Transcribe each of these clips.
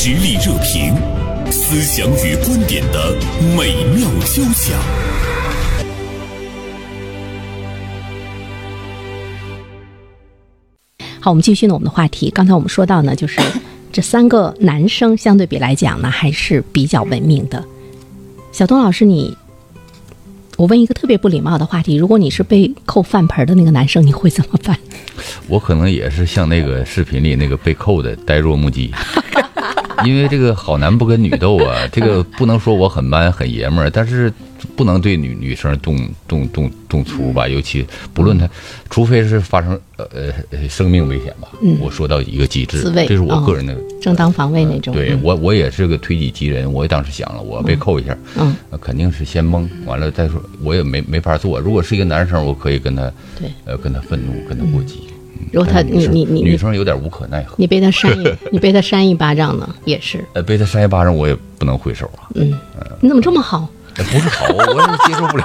实力热评，思想与观点的美妙交响。好，我们继续呢我们的话题。刚才我们说到呢，就是 这三个男生相对比来讲呢，还是比较文明的。小东老师，你，我问一个特别不礼貌的话题：如果你是被扣饭盆的那个男生，你会怎么办？我可能也是像那个视频里那个被扣的呆若木鸡，因为这个好男不跟女斗啊，这个不能说我很 man 很爷们儿，但是不能对女女生动动动动粗吧，尤其不论他，除非是发生呃呃生命危险吧，我说到一个极致，这是我个人的正当防卫那种。嗯对我，我也是个推己及人。我当时想了，我被扣一下，嗯呃肯定是先懵，完了再说，我也没没法做。如果是一个男生，我可以跟他，对呃，跟他愤怒，跟他过激。嗯如果他你你你女生有点无可奈何，你被他扇一，你被他扇一巴掌呢，也是。呃，被他扇一巴掌，我也不能回手啊。嗯，你怎么这么好？呃不是好，我是接受不了。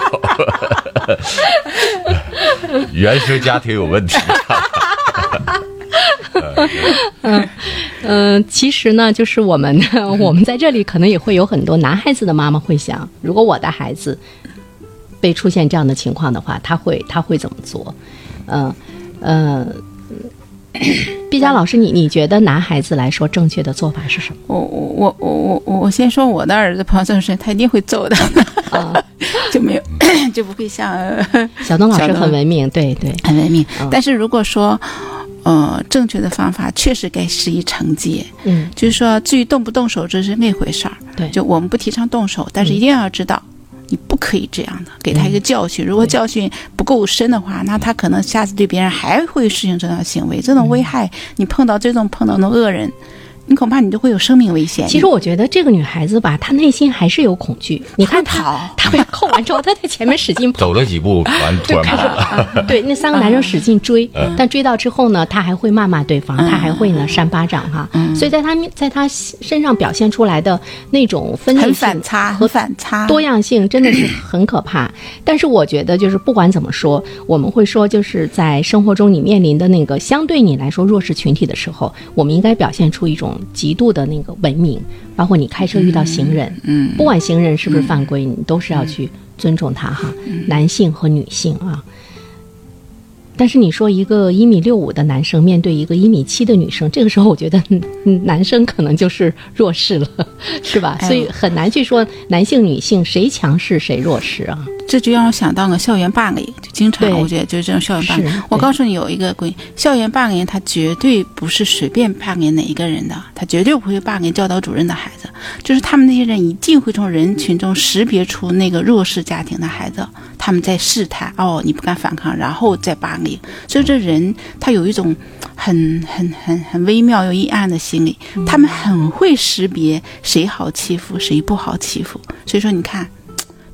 原生家庭有问题。嗯，其实呢，就是我们我们在这里可能也会有很多男孩子的妈妈会想，如果我的孩子被出现这样的情况的话，他会他会怎么做？嗯呃，毕佳老师，你你觉得男孩子来说正确的做法是什么？我我我我我我先说我的儿子碰到这种事，他一定会揍的，就没有 就不会像呃 小东老师很文明，对对，很文明嗯。但是如果说呃正确的方法，确实该施以惩戒。嗯就是说，至于动不动手，这是那回事儿。对就我们不提倡动手，但是一定要知道。你不可以这样的，给他一个教训。如果教训不够深的话，那他可能下次对别人还会实行这样的行为。这种危害，你碰到这种碰到的恶人，你恐怕你就会有生命危险。其实我觉得这个女孩子吧，她内心还是有恐惧。你看她，她被扣完之后，她在前面使劲跑，走了几步，完突然跑了。啊，对，那三个男生使劲追，但追到之后呢，他还会骂骂对方，他还会呢扇巴掌哈。所以在他面在他身上表现出来的那种分裂很反差，和反差。多样性真的是很可怕。但是我觉得，就是不管怎么说，我们会说，就是在生活中你面临的那个相对你来说弱势群体的时候，我们应该表现出一种极度的那个文明，包括你开车遇到行人，嗯，不管行人是不是犯规，你都是要去尊重他哈，男性和女性啊。但是你说一个一米六五的男生面对一个一米七的女生，这个时候我觉得男生可能就是弱势了，是吧？哎所以很难去说男性女性谁强势谁弱势啊。这就让我想到了校园霸凌，就经常我觉得就是这种校园霸凌。我告诉你有一个规，校园霸凌他绝对不是随便霸凌哪一个人的，他绝对不会霸凌教导主任的孩子，就是他们那些人一定会从人群中识别出那个弱势家庭的孩子，他们在试探，哦，你不敢反抗，然后再霸凌。所以这人他有一种很很很很微妙又阴暗的心理，他们很会识别谁好欺负，谁不好欺负。所以说，你看。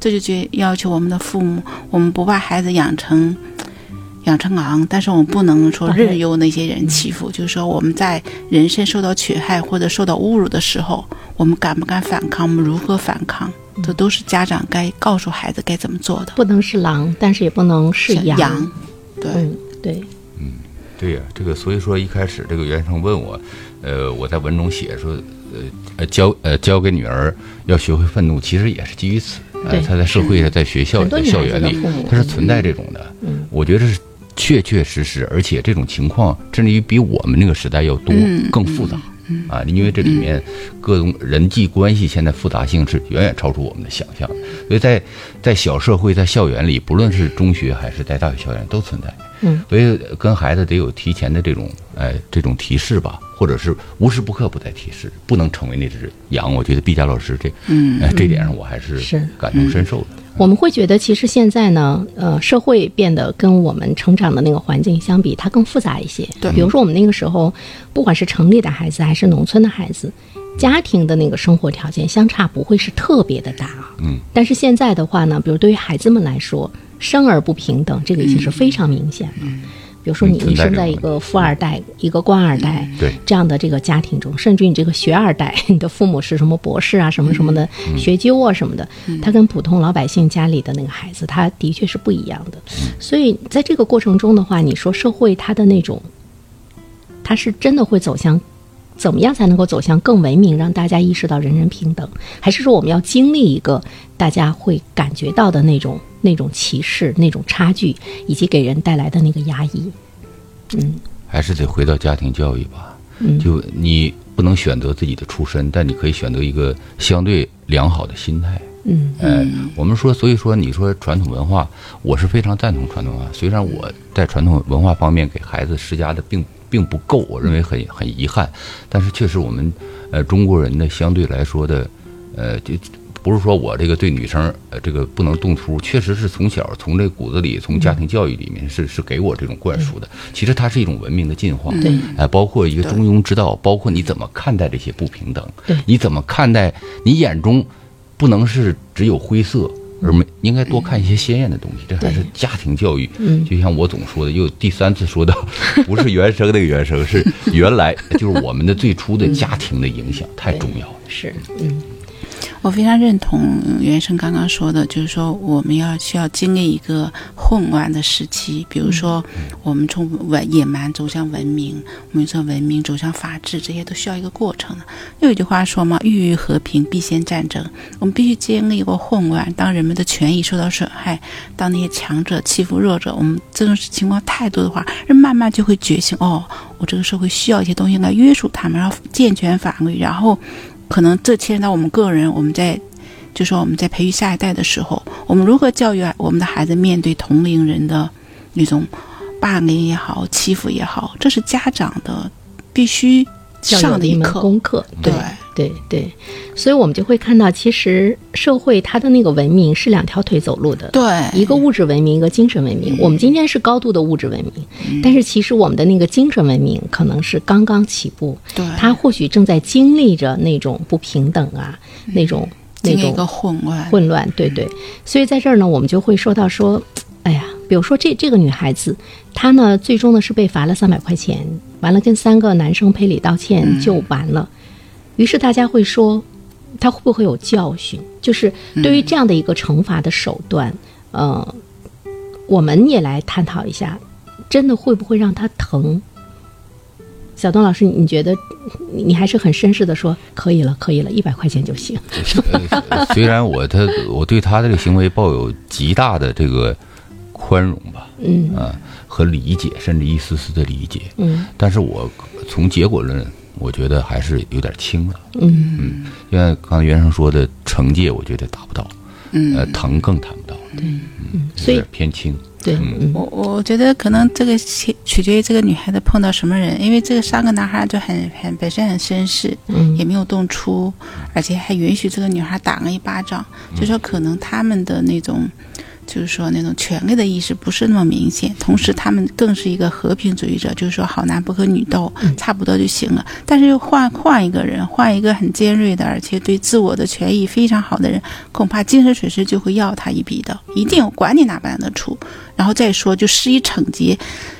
这就觉要求我们的父母，我们不把孩子养成养成昂，但是我们不能说任由那些人欺负。就是说，我们在人身受到侵害或者受到侮辱的时候，我们敢不敢反抗？我们如何反抗？这都是家长该告诉孩子该怎么做的。不能是狼，但是也不能是羊。羊，对，嗯，对，对呀、这个所以说一开始这个袁生问我，呃，我在文中写说，呃呃教呃教给女儿要学会愤怒，其实也是基于此。呃对，他在社会上，在学校、在很多女孩子校园里他是存在这种的。嗯我觉得是确确实实，而且这种情况甚至于比我们那个时代要多、嗯更复杂。啊，因为这里面各种人际关系现在复杂性是远远超出我们的想象的，所以在在小社会、在校园里，不论是中学还是在大学校园都存在。嗯，所以跟孩子得有提前的这种哎这种提示吧，或者是无时不刻不在提示，不能成为那只羊。我觉得毕加老师这嗯哎这点上我还是是感同身受的。我们会觉得，其实现在呢，呃，社会变得跟我们成长的那个环境相比，它更复杂一些。对比如说我们那个时候，不管是城里的孩子还是农村的孩子，家庭的那个生活条件相差不会是特别的大啊。嗯。但是现在的话呢，比如对于孩子们来说，生而不平等，这个已经是非常明显了。比如说你你生在一个富二代、一个官二代，对。这样的这个家庭中，甚至你这个学二代，你的父母是什么博士啊、什么什么的学究啊什么的，他跟普通老百姓家里的那个孩子，他的确是不一样的。所以在这个过程中的话，你说社会它的那种，它是真的会走向怎么样才能够走向更文明，让大家意识到人人平等？还是说我们要经历一个大家会感觉到的那种那种歧视、那种差距，以及给人带来的那个压抑？嗯还是得回到家庭教育吧。嗯就你不能选择自己的出身，但你可以选择一个相对良好的心态。嗯哎，我们说，所以说你说传统文化，我是非常赞同传统文化。虽然我在传统文化方面给孩子施加的并并不够，我认为很很遗憾，但是确实我们呃中国人呢相对来说的呃就。不是说我这个对女生呃这个不能动粗，确实是从小从这骨子里，从家庭教育里面是是给我这种灌输的。其实它是一种文明的进化，对哎，包括一个中庸之道，包括你怎么看待这些不平等对，你怎么看待你眼中不能是只有灰色，而没应该多看一些鲜艳的东西，这还是家庭教育。嗯就像我总说的，又第三次说到，不是原生那个原生，是原来就是我们的最初的家庭的影响太重要了。是，嗯我非常认同袁生刚刚说的，就是说我们要需要经历一个混乱的时期，比如说我们从文野蛮走向文明，我们从文明走向法治，这些都需要一个过程的。又有一句话说嘛，欲欲和平必先战争，我们必须经历一个混乱，当人们的权益受到损害，当那些强者欺负弱者，我们这种情况太多的话，人慢慢就会觉醒，哦，我这个社会需要一些东西来约束他们，然后健全法律，然后。可能这牵扯到我们个人，我们在就说我们在培育下一代的时候，我们如何教育我们的孩子面对同龄人的那种霸凌也好、欺负也好，这是家长的必须上的一门课。功课，对对对对，所以我们就会看到，其实社会它的那个文明是两条腿走路的，对，一个物质文明，一个精神文明。我们今天是高度的物质文明，但是其实我们的那个精神文明可能是刚刚起步，对，它或许正在经历着那种不平等啊，那种那种混乱，混乱，对对。所以在这儿呢，我们就会说到说，哎呀，比如说这这个女孩子，她呢最终呢是被罚了三百块钱，完了跟三个男生赔礼道歉就完了。于是大家会说，他会不会有教训？就是对于这样的一个惩罚的手段，呃，我们也来探讨一下，真的会不会让他疼？小东老师，你觉得你你还是很绅士的说可以了，可以了，一百块钱就行。呃虽然我他我对他的这个行为抱有极大的这个宽容吧，嗯啊和理解，甚至一丝丝的理解，嗯但是我从结果论，我觉得还是有点轻了。嗯。嗯，因为刚才袁生说的，惩戒我觉得达不到，嗯。呃，疼更谈不到，嗯，所以有点偏轻。对，嗯。我我觉得可能这个取取决于这个女孩子碰到什么人，因为这个三个男孩就很很本身很绅士，嗯。也没有动粗，而且还允许这个女孩打了一巴掌，就说可能他们的那种。就是说，那种权力的意识不是那么明显，同时他们更是一个和平主义者，就是说好男不和女斗，差不多就行了。但是又换换一个人，换一个很尖锐的，而且对自我的权益非常好的人，恐怕精神损失就会要他一笔的，一定管你哪办得出。然后再说就施以惩戒，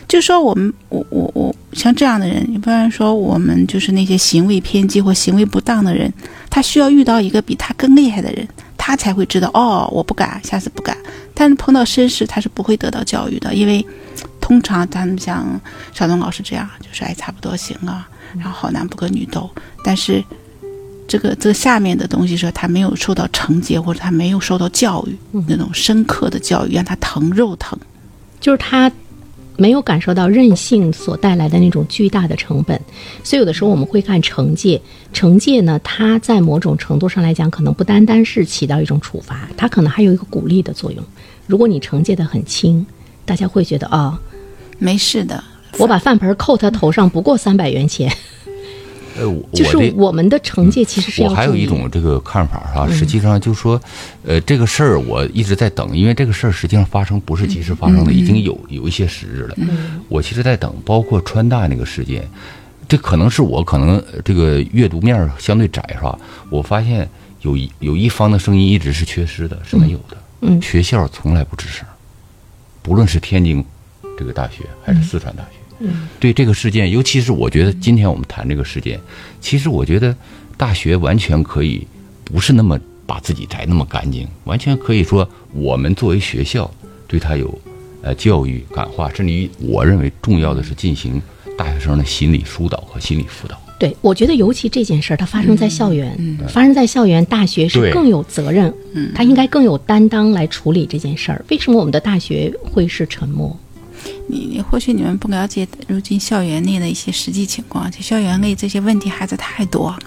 就说我们我我我像这样的人，一般说我们就是那些行为偏激或行为不当的人，他需要遇到一个比他更厉害的人，他才会知道哦，我不敢，下次不敢。但是碰到绅士，他是不会得到教育的，因为通常咱们像小东老师这样，就是哎差不多行了，然后好男不跟女斗，但是。这个这个下面的东西说他没有受到惩戒，或者他没有受到教育，那种深刻的教育，让他疼肉疼。就是他没有感受到任性所带来的那种巨大的成本，所以有的时候我们会看惩戒，惩戒呢，它在某种程度上来讲，可能不单单是起到一种处罚，它可能还有一个鼓励的作用。如果你惩戒的很轻，大家会觉得哦，没事的，我把饭盆扣他头上不过三百元钱，呃，我就是我们的惩戒其实是要我还有一种这个看法哈、嗯实际上就是说，呃，这个事儿我一直在等，因为这个事儿实际上发生不是及时发生嗯的，已经有有一些时日了。我其实在等，包括川大那个事件，这可能是我可能呃这个阅读面儿相对窄是吧？我发现有一有一方的声音一直是缺失的，是没有的。嗯学校从来不吱声，不论是天津这个大学还是四川大学。嗯对这个事件，尤其是我觉得今天我们谈这个事件，其实我觉得大学完全可以不是那么把自己摘那么干净，完全可以说我们作为学校对他有呃教育感化，甚至于我认为重要的是进行大学生的心理疏导和心理辅导。对，我觉得尤其这件事儿，它发生在校园，发生在校园，大学是更有责任，嗯，他应该更有担当来处理这件事儿。为什么我们的大学会是沉默？你你或许你们不了解如今校园内的一些实际情况，就校园内这些问题孩子太多了。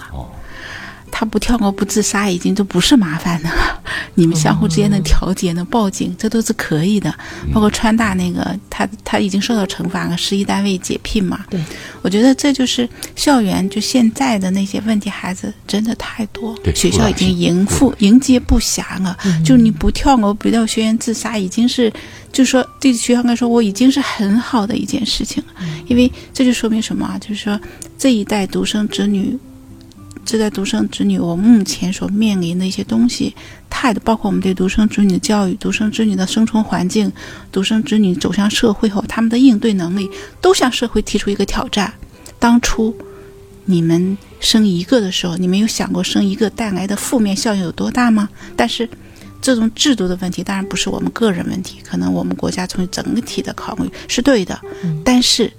他不跳楼不自杀已经都不是麻烦的了，你们相互之间的调解呢、报警，这都是可以的。包括川大那个，他他已经受到惩罚了，十一单位解聘嘛。对，我觉得这就是校园就现在的那些问题孩子真的太多，学校已经迎不付迎接不暇了。就你不跳楼不到学员自杀，已经是就说对学校来说，我已经是很好的一件事情了。因为这就说明什么啊？就是说这一代独生子女，这代独生子女，我目前所面临的一些东西，态度，包括我们对独生子女的教育、独生子女的生存环境、独生子女走向社会后他们的应对能力，都向社会提出一个挑战。当初你们生一个的时候，你们有想过生一个带来的负面效应有多大吗？但是。这种制度的问题当然不是我们个人问题，可能我们国家从整体的考虑是对的，但是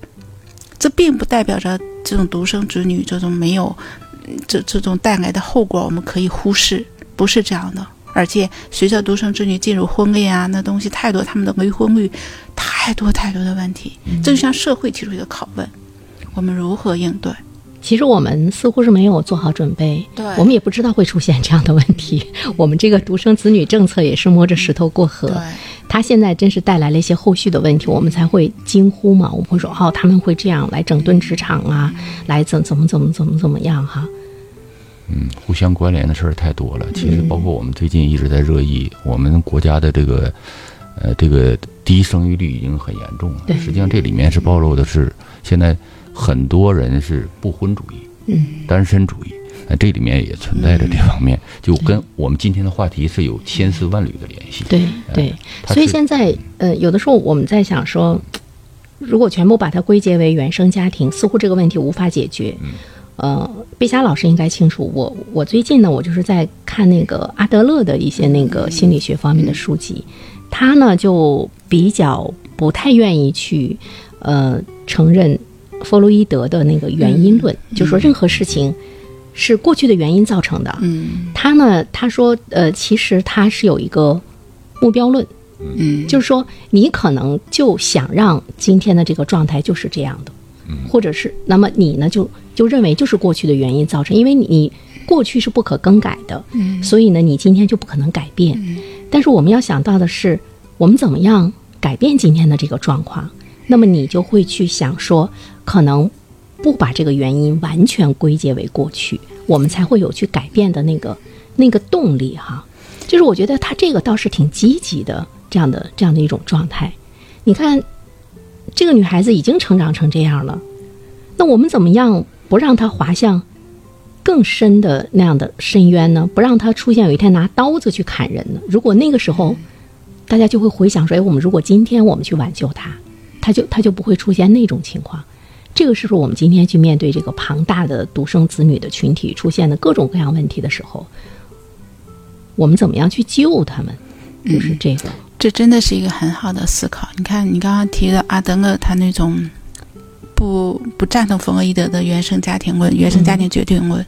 这并不代表着这种独生子女这种没有嗯这这种带来的后果我们可以忽视，不是这样的。而且随着独生子女进入婚恋啊，那东西太多，他们的离婚率太多太多的问题，这就向社会提出一个拷问：我们如何应对？其实我们似乎是没有做好准备，对我们也不知道会出现这样的问题。我们这个独生子女政策也是摸着石头过河，对，他现在真是带来了一些后续的问题，我们才会惊呼嘛。我们会说，哦，他们会这样来整顿职场啊，来怎怎么怎么怎么怎么样哈。嗯，互相关联的事儿太多了。其实包括我们最近一直在热议，我们国家的这个呃这个低生育率已经很严重了。对实际上这里面是暴露的是现在很多人是不婚主义，嗯，单身主义。那这里面也存在着这方面，就跟我们今天的话题是有千丝万缕的联系。对对，所以现在呃，有的时候我们在想说，如果全部把它归结为原生家庭，似乎这个问题无法解决。呃，碧霞老师应该清楚，我我最近呢，我就是在看那个阿德勒的一些那个心理学方面的书籍，他呢就比较不太愿意去呃承认弗洛伊德的那个原因论，就说任何事情是过去的原因造成的。嗯。他呢，他说，呃，其实他是有一个目标论，嗯，就是说你可能就想让今天的这个状态就是这样的，嗯。或者是那么你呢就就认为就是过去的原因造成，因为你你过去是不可更改的，嗯。所以呢你今天就不可能改变。但是我们要想到的是，我们怎么样改变今天的这个状况？那么你就会去想说，可能不把这个原因完全归结为过去，我们才会有去改变的那个那个动力哈。就是我觉得他这个倒是挺积极的，这样的这样的一种状态。你看，这个女孩子已经成长成这样了，那我们怎么样不让她滑向更深的那样的深渊呢？不让她出现有一天拿刀子去砍人呢？如果那个时候，大家就会回想说，哎，我们如果今天我们去挽救她，她就她就不会出现那种情况。这个是不是我们今天去面对这个庞大的独生子女的群体出现的各种各样问题的时候，我们怎么样去救他们？就是这个，这真的是一个很好的思考。你看，你刚刚提的阿德勒，他那种不不赞同弗洛伊德的原生家庭论、原生家庭决定论，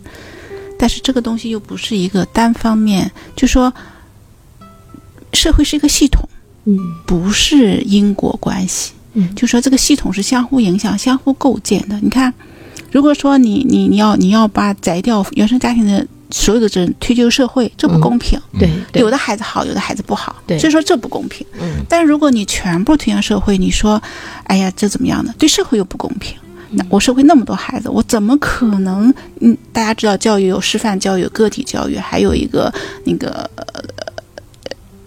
但是这个东西又不是一个单方面，就说社会是一个系统，嗯不是因果关系。嗯就说这个系统是相互影响、相互构建的。你看，如果说你你你要你要把摘掉原生家庭的所有的责任推究社会，这不嗯公平。对对，有的孩子好，有的孩子不好，对所以说这不公平。嗯但如果你全部推向社会，你说，哎呀，这怎么样呢？对社会又不公平。那我社会那么多孩子，我怎么可能？嗯，大家知道教育有师范教育、有个体教育，还有一个那个呃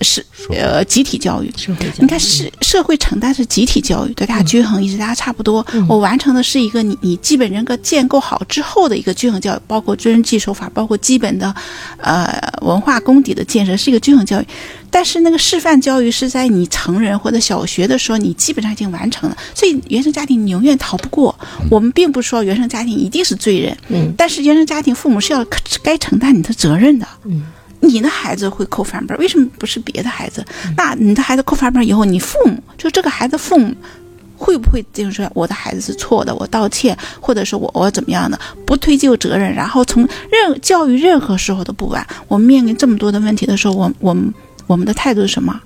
是呃集体教育。社会教育你看，是社会承担是集体教育，对大家均衡意识，大家差不多。嗯我完成的是一个你你基本人格建构好之后的一个均衡教育，包括遵人纪守法，包括基本的呃文化功底的建设，是一个均衡教育。但是那个示范教育是在你成人或者小学的时候，你基本上已经完成了，所以原生家庭你永远逃不过。我们并不说原生家庭一定是罪人，嗯但是原生家庭父母是要该承担你的责任的。嗯你的孩子会扣翻本，为什么不是别的孩子？那你的孩子扣翻本以后，你父母就这个孩子父母会不会就是说我的孩子是错的，我道歉，或者是我我怎么样的，不推究责任，然后从任教育任何时候都不晚。我们面临这么多的问题的时候，我我们我们的态度是什么？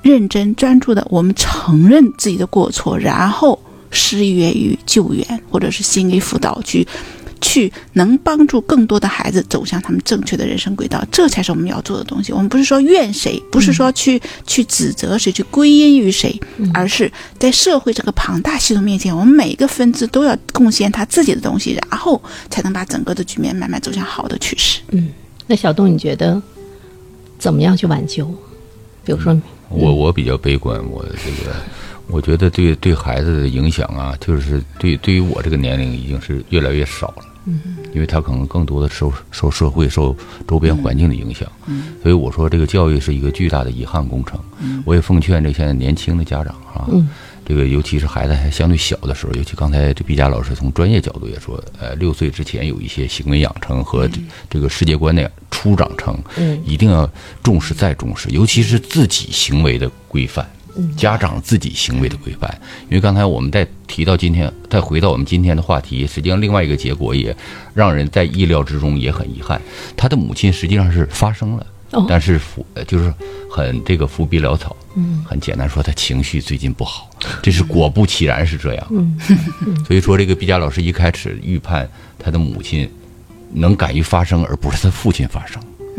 认真专注的，我们承认自己的过错，然后施援于救援，或者是心理辅导。去能帮助更多的孩子走向他们正确的人生轨道，这才是我们要做的东西。我们不是说怨谁，不是说去去指责谁，去归因于谁，而是在社会这个庞大系统面前，我们每一个分支都要贡献他自己的东西，然后才能把整个的局面慢慢走向好的趋势。嗯，那小东，你觉得怎么样去挽救？比如说，我我比较悲观，我这个我觉得对对孩子的影响啊，就是对对于我这个年龄已经是越来越少了。嗯，因为他可能更多的受受社会、受周边环境的影响。嗯，所以我说这个教育是一个巨大的遗憾工程。嗯，我也奉劝这现在年轻的家长啊，这个尤其是孩子还相对小的时候，尤其刚才这毕佳老师从专业角度也说，呃，六岁之前有一些行为养成和这个世界观的初长成，嗯，一定要重视再重视，尤其是自己行为的规范。家长自己行为的规范，因为刚才我们在提到今天，再回到我们今天的话题，实际上另外一个结果也让人在意料之中，也很遗憾。他的母亲实际上是发生了，但是伏就是很这个伏笔潦草，嗯，很简单说他情绪最近不好，这是果不其然是这样。所以说这个毕加老师一开始预判他的母亲能敢于发声，而不是他父亲发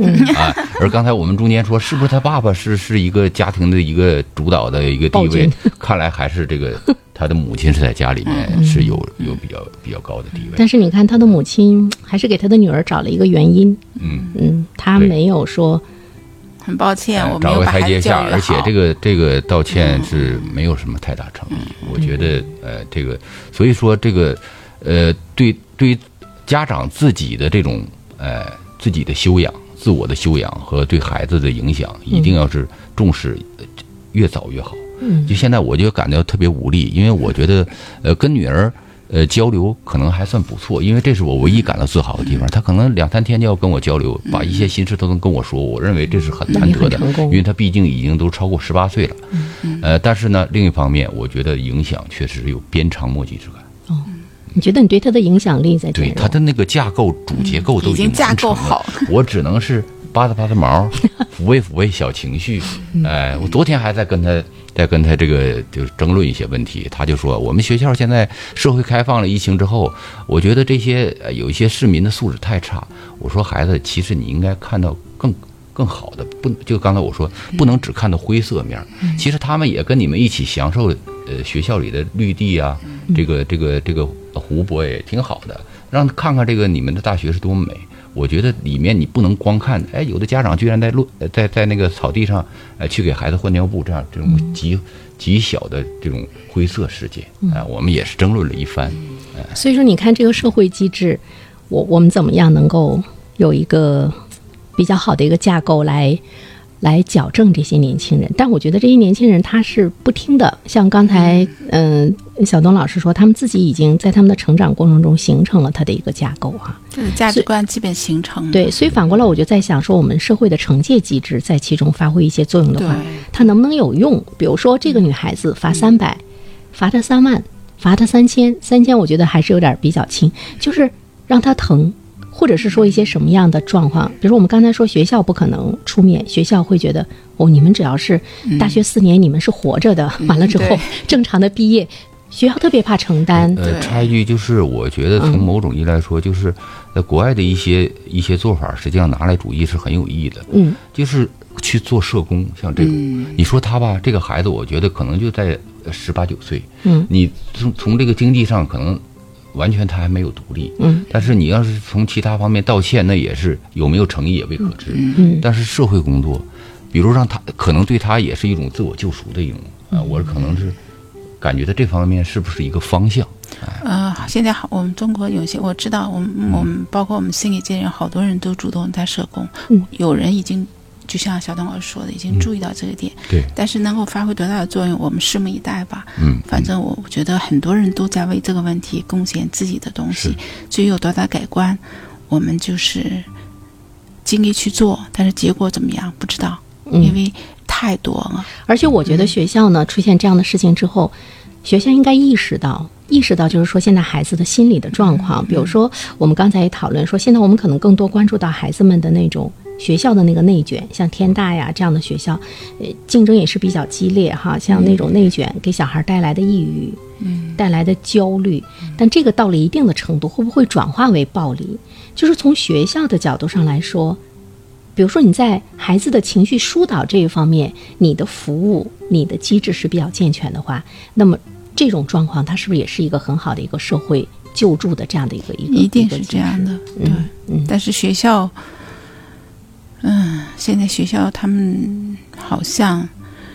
声。啊，而刚才我们中间说，是不是他爸爸是是一个家庭的一个主导的一个地位？看来还是这个 他的母亲是在家里面是有有比较比较高的地位。但是你看，他的母亲还是给他的女儿找了一个原因。嗯嗯，他没有说很抱歉，我找个台阶下，而且这个这个道歉是没有什么太大诚意。我觉得呃，这个所以说这个呃，对对家长自己的这种呃自己的修养。自我的修养和对孩子的影响，一定要是重视，越早越好。嗯，就现在我就感到特别无力，因为我觉得，呃，跟女儿，呃，交流可能还算不错，因为这是我唯一感到自豪的地方。她可能两三天就要跟我交流，把一些心事都能跟我说。我认为这是很难得的，因为她毕竟已经都超过十八岁了。嗯呃，但是呢，另一方面，我觉得影响确实有鞭长莫及之感。哦。你觉得你对他的影响力在？对他的那个架构、主结构都已经架构好，我只能是扒拉扒拉毛，抚慰抚慰小情绪。哎，我昨天还在跟他在跟他这个就是争论一些问题，他就说我们学校现在社会开放了，疫情之后，我觉得这些有一些市民的素质太差。我说孩子，其实你应该看到更更好的，不就刚才我说不能只看到灰色面，其实他们也跟你们一起享受呃学校里的绿地啊，这个这个这个。湖泊也挺好的，让看看这个你们的大学是多么美。我觉得里面你不能光看，哎，有的家长居然在路在在那个草地上，呃，去给孩子换尿布，这样这种极极小的这种灰色世界，哎，我们也是争论了一番。所以说，你看这个社会机制，我我们怎么样能够有一个比较好的一个架构来？来矫正这些年轻人，但我觉得这些年轻人他是不听的。像刚才，嗯，小东老师说，他们自己已经在他们的成长过程中形成了他的一个架构，哈，就是价值观基本形成。对，所以反过来我就在想，说我们社会的惩戒机制在其中发挥一些作用的话，它能不能有用？比如说，这个女孩子罚三百，罚她三万，罚她三千，三千我觉得还是有点比较轻，就是让她疼。或者是说一些什么样的状况，比如说我们刚才说学校不可能出面，学校会觉得哦，你们只要是大学四年，你们是活着的，完了之后正常的毕业，学校特别怕承担。呃，插一句，就是我觉得从某种意义来说，就是在国外的一些一些做法，实际上拿来主义是很有意义的。嗯，就是去做社工，像这种，你说他吧，这个孩子，我觉得可能就在十八九岁。嗯，你从从这个经济上可能。完全他还没有独立，嗯，但是你要是从其他方面道歉，那也是有没有诚意也未可知，嗯，但是社会工作，比如让他可能对他也是一种自我救赎的一种啊，我可能是感觉到这方面是不是一个方向？呃，现在好，我们中国有些我知道，我们我们包括我们心理界人，好多人都主动在社工，嗯，有人已经。就像小董老师说的，已经注意到这个点，对，但是能够发挥多大的作用，我们拭目以待吧。嗯，反正我觉得很多人都在为这个问题贡献自己的东西，至于有多大改观，我们就是尽力去做，但是结果怎么样不知道，因为太多了。而且我觉得学校呢出现这样的事情之后，学校应该意识到，意识到就是说现在孩子的心理的状况。比如说，我们刚才也讨论说，现在我们可能更多关注到孩子们的那种学校的那个内卷，像天大呀这样的学校，呃，竞争也是比较激烈哈。像那种内卷给小孩带来的抑郁，嗯，带来的焦虑，但这个到了一定的程度，会不会转化为暴力？就是从学校的角度上来说。比如说你在孩子的情绪疏导这一方面，你的服务、你的机制是比较健全的话，那么这种状况它是不是也是一个很好的一个社会救助的这样的一个一个？一定是这样的，嗯。嗯，但是学校，嗯，现在学校他们好像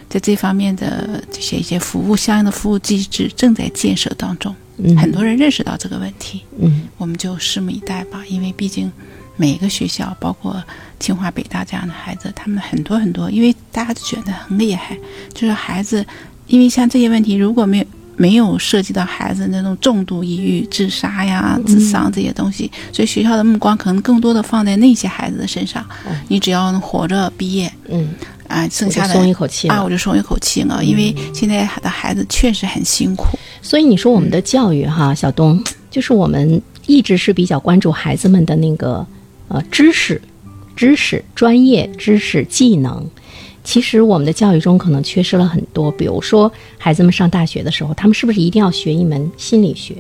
在这方面的这些一些服务相应的服务机制正在建设当中，很多人认识到这个问题，嗯，我们就拭目以待吧，因为毕竟。每个学校，包括清华、北大这样的孩子，他们很多很多，因为大家都觉得很厉害，就是孩子，因为像这些问题，如果没有没有涉及到孩子那种重度抑郁、自杀呀、自伤这些东西，所以学校的目光可能更多的放在那些孩子的身上。你只要能活着毕业，嗯，啊，剩下的松一口气啊，我就松一口气了，因为现在的孩子确实很辛苦。所以你说我们的教育哈，小东，就是我们一直是比较关注孩子们的那个。呃，知识、知识、专业知识、技能，其实我们的教育中可能缺失了很多。比如说，孩子们上大学的时候，他们是不是一定要学一门心理学？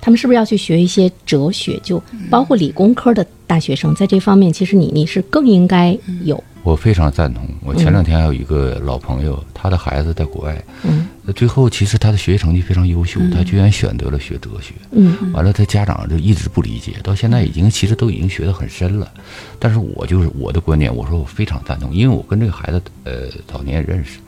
他们是不是要去学一些哲学？就包括理工科的大学生，在这方面，其实你你是更应该有。我非常赞同。我前两天还有一个老朋友，他的孩子在国外，嗯，最后其实他的学习成绩非常优秀，他居然选择了学哲学，嗯，完了他家长就一直不理解，到现在已经其实都已经学得很深了。但是我就是我的观点，我说我非常赞同，因为我跟这个孩子呃早年也认识，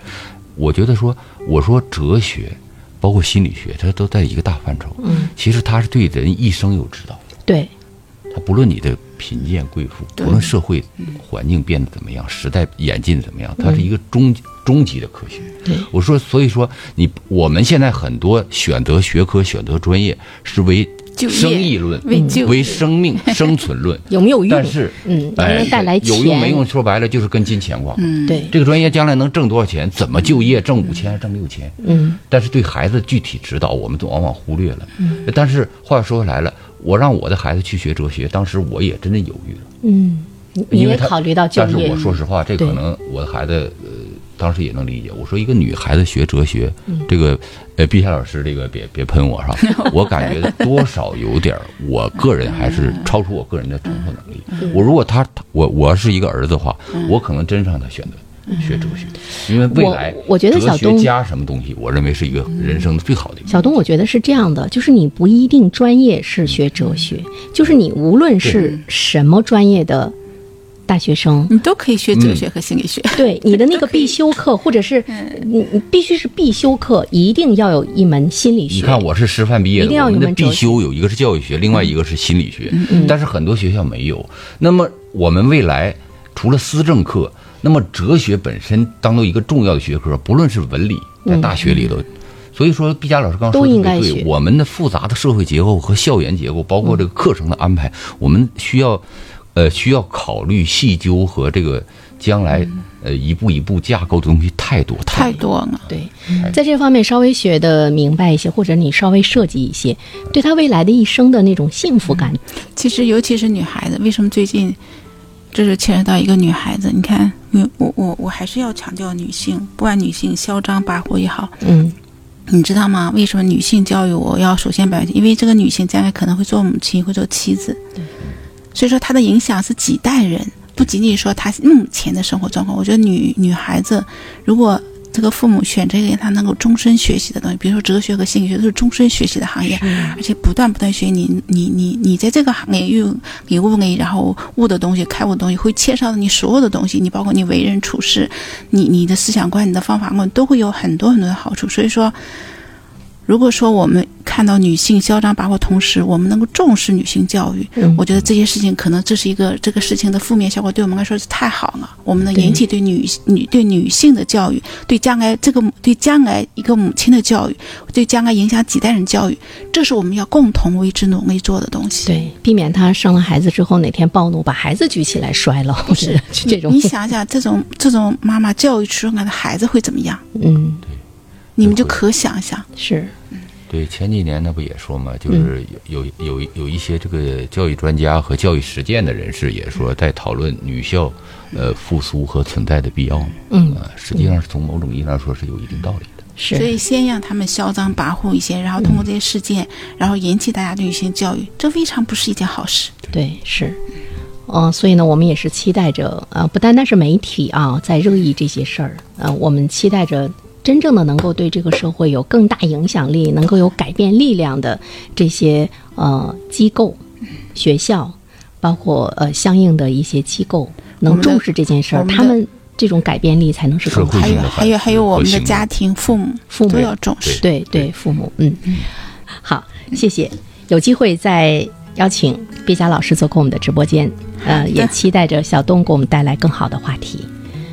我觉得说我说哲学包括心理学，它都在一个大范畴，嗯，其实它是对人一生有指导，对。他不论你的贫贱贵妇，不论社会环境变得怎么样，时代演进怎么样，它是一个终终极的科学。我说，所以说你我们现在很多选择学科、选择专业是为生意论、为生命 生存论，有没有用？但是，嗯，哎，带来有用没用？说白了就是跟金钱挂钩。对，这个专业将来能挣多少钱？怎么就业？挣五千还挣六千？嗯，但是对孩子具体指导，我们都往往忽略了。嗯，但是话说回来了。我让我的孩子去学哲学，当时我也真的犹豫了。嗯，你也考虑到就业。但是我说实话，这可能我的孩子呃，当时也能理解。我说一个女孩子学哲学，这个呃，毕夏老师，这个别别喷我哈？我感觉多少有点，我个人还是超出我个人的承受能力。我如果他我我要是一个儿子的话，我可能真让他选择。学哲学，因为未来我觉得小东加什么东西，我认为是一个人生最好的。小东，我觉得是这样的，就是你不一定专业是学哲学，就是你无论是什么专业的大学生，你都可以学哲学和心理学。对你的那个必修课，或者是你你必须是必修课，一定要有一门心理学。你看我是师范毕业的，我们的必修有一个是教育学，另外一个是心理学，但是很多学校没有。那么我们未来除了思政课。那么哲学本身当做一个重要的学科，不论是文理，在大学里头，所以说毕加老师刚说的对，我们的复杂的社会结构和校园结构，包括这个课程的安排，我们需要，呃，需要考虑细究和这个将来，呃，一步一步架构的东西太多太多了。对，在这方面稍微学的明白一些，或者你稍微设计一些，对他未来的一生的那种幸福感。其实，尤其是女孩子，为什么最近？这是牵扯到一个女孩子，你看，我我我我还是要强调女性，不管女性嚣张跋扈也好，嗯，你知道吗？为什么女性教育我要首先表现？因为这个女性将来可能会做母亲，会做妻子，对，所以说它的影响是几代人，不仅仅说她目前的生活状况。我觉得女女孩子如果。这个父母选择一个他能够终身学习的东西，比如说哲学和心理学都是终身学习的行业，而且不断不断学。你你你你在这个行业又你悟你然后悟的东西、开悟的东西，会牵涉到你所有的东西。你包括你为人处事，你你的思想观、你的方法论，都会有很多很多的好处。所以说。如果说我们看到女性嚣张跋扈，同时我们能够重视女性教育，我觉得这些事情可能这是一个这个事情的负面效果，对我们来说是太好了。我们能引起对女女对女性的教育，对将来这个对将来一个母亲的教育，对将来影响几代人教育，这是我们要共同为之努力做的东西。对，避免她生了孩子之后哪天暴怒把孩子举起来摔了，不是 这种。你想想，这种这种妈妈教育出来的孩子会怎么样？嗯。你们就可想想，是对，前几年那不也说嘛，就是有有有有一些这个教育专家和教育实践的人士也说，在讨论女校呃复苏和存在的必要嘛。嗯啊，实际上是从某种意义上说是有一定道理的。是，所以先让他们嚣张跋扈一些，然后通过这些事件，然后引起大家对女性教育，这未尝不是一件好事。对是。嗯、所以呢，我们也是期待着，呃，不单单是媒体啊，在热议这些事儿，呃，我们期待着真正的能够对这个社会有更大影响力、能够有改变力量的这些呃机构、学校，包括呃相应的一些机构，能重视这件事儿，们他们这种改变力才能是更好社会性还有的还有还有我们的家庭、父母父母都要重视。对对，父母，嗯，好，谢谢，有机会再邀请毕佳老师做客我们的直播间，呃，也期待着小东给我们带来更好的话题，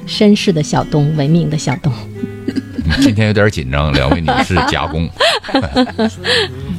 绅士的小东，文明的小东。今天有点紧张，两位女士夹攻。